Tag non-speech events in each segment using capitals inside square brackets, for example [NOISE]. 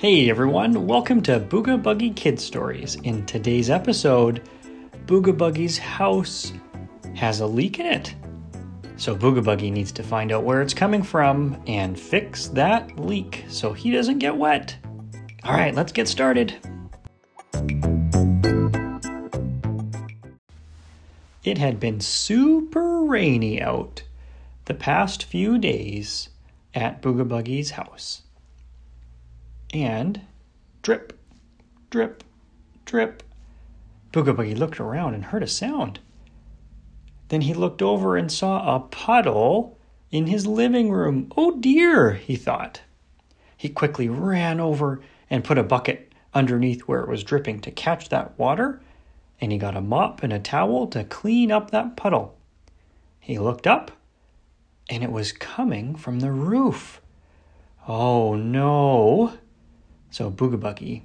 Hey everyone, welcome to Booga Buggie Kid Stories. In today's episode, Booga Buggie's house has a leak in it. So Booga Buggie needs to find out where it's coming from and fix that leak so he doesn't get wet. All right, let's get started. It had been super rainy out the past few days at Booga Buggie's house. And drip, drip, drip. Booga Buggie looked around and heard a sound. Then he looked over and saw a puddle in his living room. Oh dear, he thought. He quickly ran over and put a bucket underneath where it was dripping to catch that water, and he got a mop and a towel to clean up that puddle. He looked up, and it was coming from the roof. Oh no! So Booga Buggie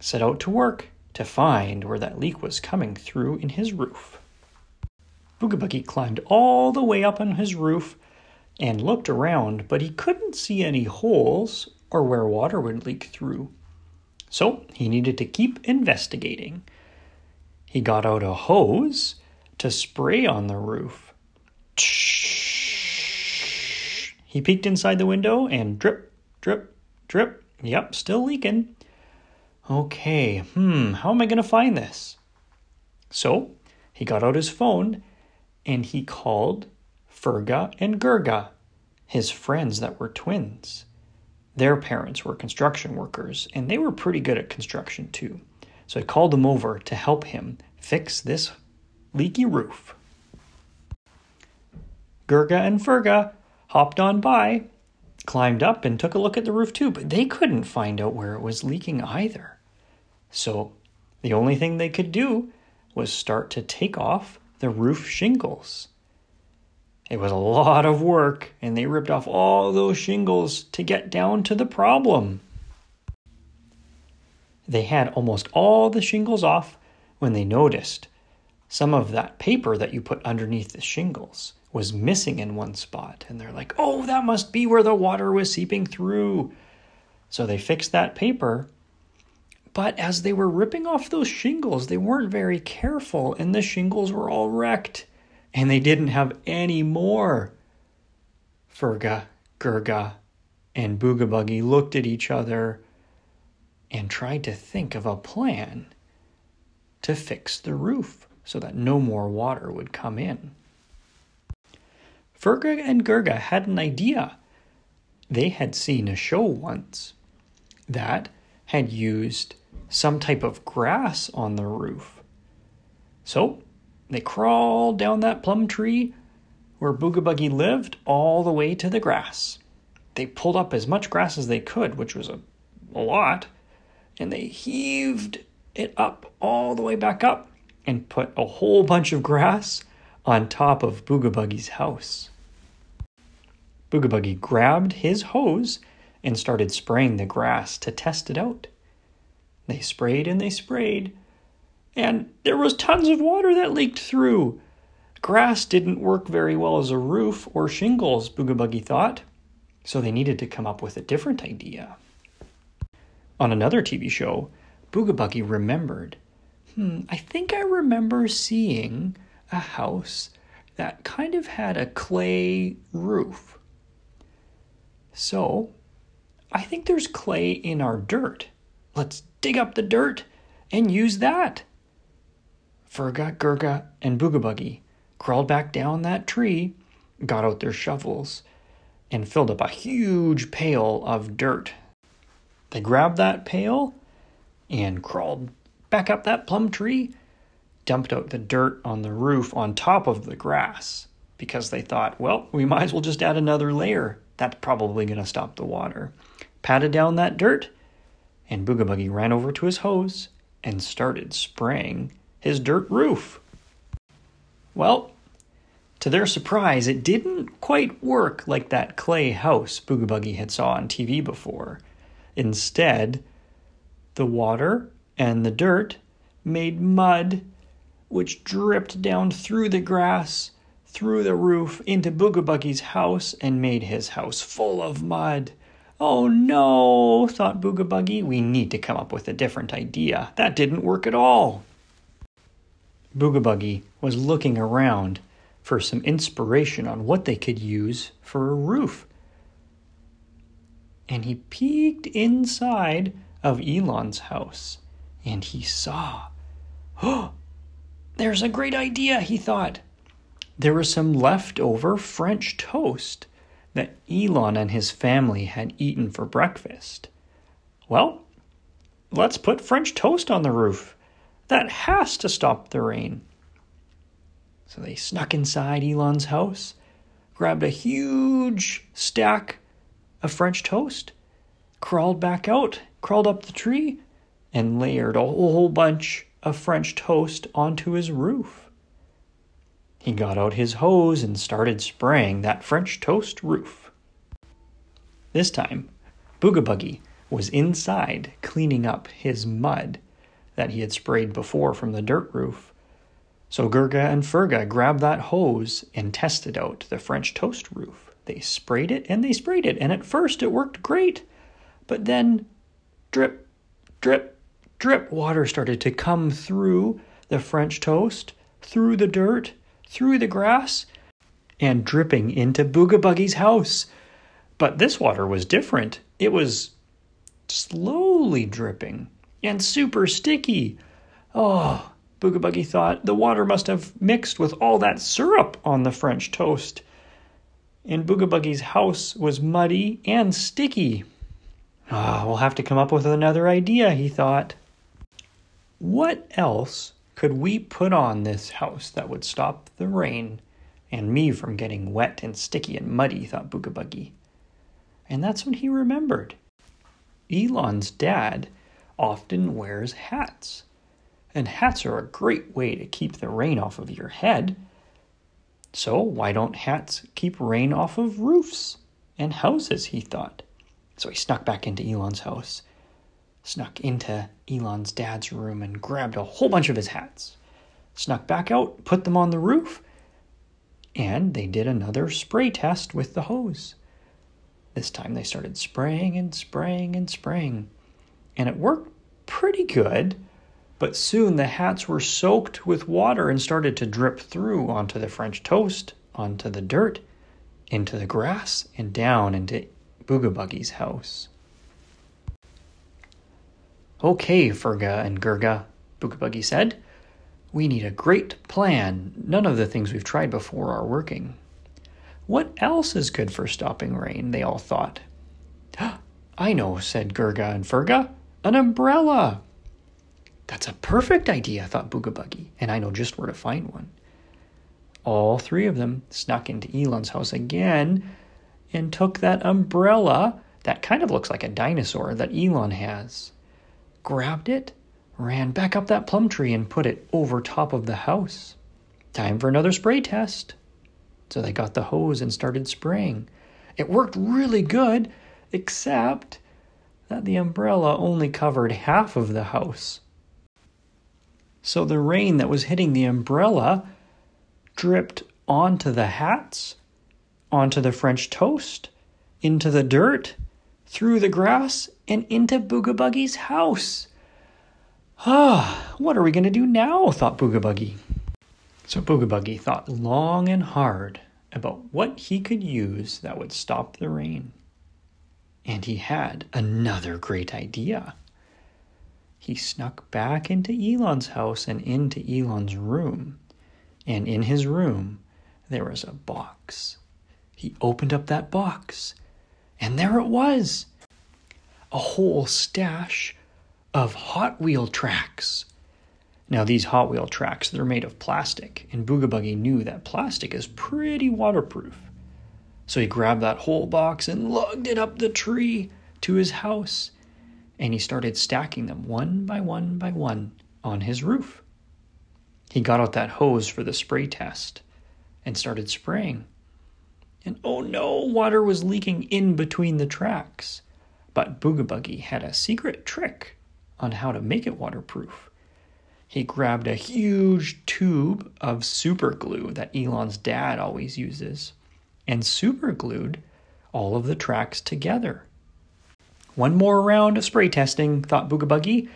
set out to work to find where that leak was coming through in his roof. Booga Buggie climbed all the way up on his roof and looked around, but he couldn't see any holes or where water would leak through. So he needed to keep investigating. He got out a hose to spray on the roof. He peeked inside the window and drip, drip, drip. Yep, still leaking. Okay, hmm, how am I going to find this? So he got out his phone and he called Furga and Gurga, his friends that were twins. Their parents were construction workers, and they were pretty good at construction too. So I called them over to help him fix this leaky roof. Gurga and Furga hopped on by, climbed up, and took a look at the roof too, but they couldn't find out where it was leaking either. So the only thing they could do was start to take off the roof shingles. It was a lot of work, and they ripped off all those shingles to get down to the problem. They had almost all the shingles off when they noticed some of that paper that you put underneath the shingles was missing in one spot. And they're like, oh, that must be where the water was seeping through. So they fixed that paper. But as they were ripping off those shingles, they weren't very careful, and the shingles were all wrecked and they didn't have any more. Furga, Gurga, and Booga Buggie looked at each other and tried to think of a plan to fix the roof so that no more water would come in. Furga and Gurga had an idea. They had seen a show once that had used some type of grass on the roof. So they crawled down that plum tree where Booga Buggie lived all the way to the grass. They pulled up as much grass as they could, which was a, a lot, and they heaved it up all the way back up and put a whole bunch of grass on top of Booga Buggie's house. Booga Buggie grabbed his hose and started spraying the grass to test it out. They sprayed and they sprayed and there was tons of water that leaked through. Grass didn't work very well as a roof or shingles, Booga Buggie thought, so they needed to come up with a different idea. On another TV show, Booga Buggie remembered, hmm, I think I remember seeing a house that kind of had a clay roof. So, I think there's clay in our dirt. Let's dig up the dirt and use that. Furga, Gurga, and Booga Buggie crawled back down that tree, got out their shovels, and filled up a huge pail of dirt. They grabbed that pail and crawled back up that plum tree, dumped out the dirt on the roof on top of the grass because they thought, well, we might as well just add another layer. That's probably going to stop the water. Patted down that dirt, and Booga Buggie ran over to his hose and started spraying his dirt roof. Well, to their surprise, it didn't quite work like that clay house Booga Buggie had saw on TV before. Instead, the water and the dirt made mud, which dripped down through the grass, through the roof, into Booga Buggie's house, and made his house full of mud. Oh no, thought Booga we need to come up with a different idea. That didn't work at all. Booga was looking around for some inspiration on what they could use for a roof. And he peeked inside of Elon's house and he saw. [GASPS] Oh, there's a great idea, he thought. There was some leftover French toast that Elon and his family had eaten for breakfast. Well, let's put French toast on the roof. That has to stop the rain. So they snuck inside Elon's house, grabbed a huge stack of French toast, crawled back out, crawled up the tree, and layered a whole bunch of French toast onto his roof. He got out his hose and started spraying that French toast roof. This time, Booga was inside cleaning up his mud that he had sprayed before from the dirt roof so Gurga and Furga grabbed that hose and tested out the French toast roof. They sprayed it and they sprayed it, and at first it worked great. But then drip, drip, drip water started to come through the French toast, through the dirt, through the grass, and dripping into Booga Buggie's house. But this water was different. It was slowly dripping and super sticky. Oh, Booga thought the water must have mixed with all that syrup on the French toast. And Booga house was muddy and sticky. Ah, oh, we'll have to come up with another idea, he thought. What else could we put on this house that would stop the rain and me from getting wet and sticky and muddy, thought Booga And that's when he remembered. Elon's dad often wears hats and hats are a great way to keep the rain off of your head. So, why don't hats keep rain off of roofs and houses? He thought. So he snuck back into Elon's house, snuck into Elon's dad's room, and grabbed a whole bunch of his hats. Snuck back out, put them on the roof, and they did another spray test with the hose. This time they started spraying and spraying and spraying, and it worked pretty good but soon the hats were soaked with water and started to drip through onto the French toast, onto the dirt, into the grass, and down into Booga Buggie's house. Okay, Furga and Gurga, Booga Buggie said. We need a great plan. None of the things we've tried before are working. What else is good for stopping rain? They all thought. [GASPS] I know, said Gurga and Furga. An umbrella. That's a perfect idea, thought Booga and I know just where to find one. All three of them snuck into Elon's house again and took that umbrella that kind of looks like a dinosaur that Elon has, grabbed it, ran back up that plum tree, and put it over top of the house. Time for another spray test. So they got the hose and started spraying. It worked really good, except that the umbrella only covered half of the house. So the rain that was hitting the umbrella dripped onto the hats, onto the French toast, into the dirt, through the grass, and into Booga Buggie's house. Ah, what are we going to do now? thought Booga Buggie. So Booga Buggie thought long and hard about what he could use that would stop the rain. And he had another great idea he snuck back into Elon's house and into Elon's room. And in his room, there was a box. He opened up that box, and there it was a whole stash of Hot Wheel tracks. Now, these Hot Wheel tracks, they're made of plastic, and Booga Buggie knew that plastic is pretty waterproof. So he grabbed that whole box and lugged it up the tree to his house and he started stacking them one by one by one on his roof. He got out that hose for the spray test and started spraying. And oh no, water was leaking in between the tracks. But Booga Buggie had a secret trick on how to make it waterproof. He grabbed a huge tube of super glue that Elon's dad always uses and super glued all of the tracks together One more round of spray testing, thought Booga Buggie.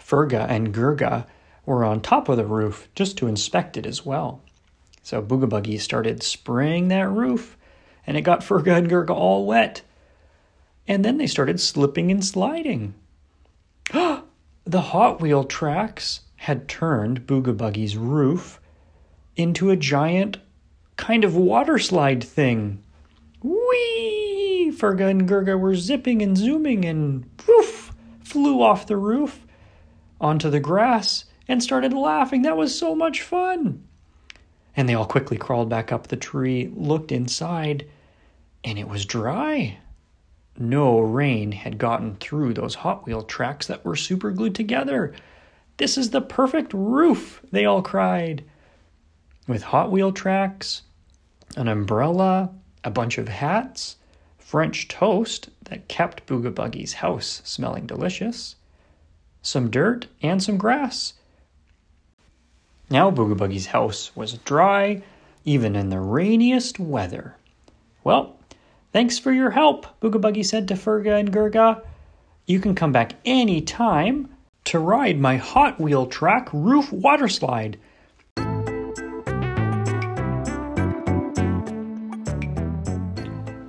Furga and Gurga were on top of the roof just to inspect it as well. So Booga Buggie started spraying that roof, and it got [LAUGHS] Furga and Gurga all wet. And then they started slipping and sliding. [GASPS] the Hot Wheel tracks had turned Booga Buggie's roof into a giant kind of water slide thing. Whee! Furga and Gurga were zipping and zooming and poof, flew off the roof onto the grass and started laughing. That was so much fun. And they all quickly crawled back up the tree, looked inside, and it was dry. No rain had gotten through those Hot Wheel tracks that were super glued together. This is the perfect roof, they all cried. With Hot Wheel tracks, an umbrella, a bunch of hats, French toast that kept Booga Buggie's house smelling delicious, some dirt, and some grass. Now Booga Buggie's house was dry, even in the rainiest weather. Well, thanks for your help, Booga Buggie said to Furga and Gurga. You can come back any time to ride my Hot Wheel track roof water slide.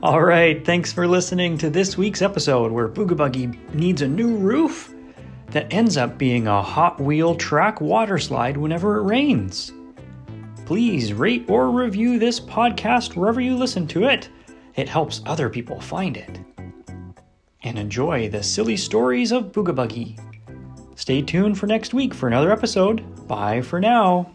All right, thanks for listening to this week's episode where Booga Buggie needs a new roof that ends up being a Hot Wheel track water slide whenever it rains. Please rate or review this podcast wherever you listen to it. It helps other people find it. And enjoy the silly stories of Booga Buggie. Stay tuned for next week for another episode. Bye for now.